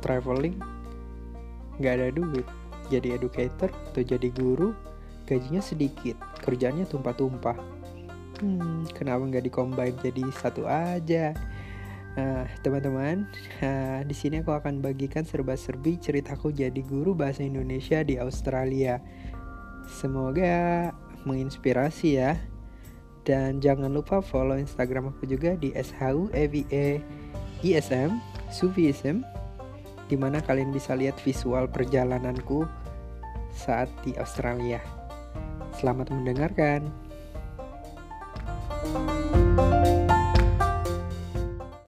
traveling nggak ada duit. Jadi educator atau jadi guru gajinya sedikit kerjanya tumpah-tumpah. Hmm. Kenapa nggak dikombin jadi satu aja? Nah, teman-teman, uh, di sini aku akan bagikan serba-serbi ceritaku jadi guru bahasa Indonesia di Australia. Semoga menginspirasi ya. Dan jangan lupa follow Instagram aku juga di SHUEVA Suvism di mana kalian bisa lihat visual perjalananku saat di Australia. Selamat mendengarkan.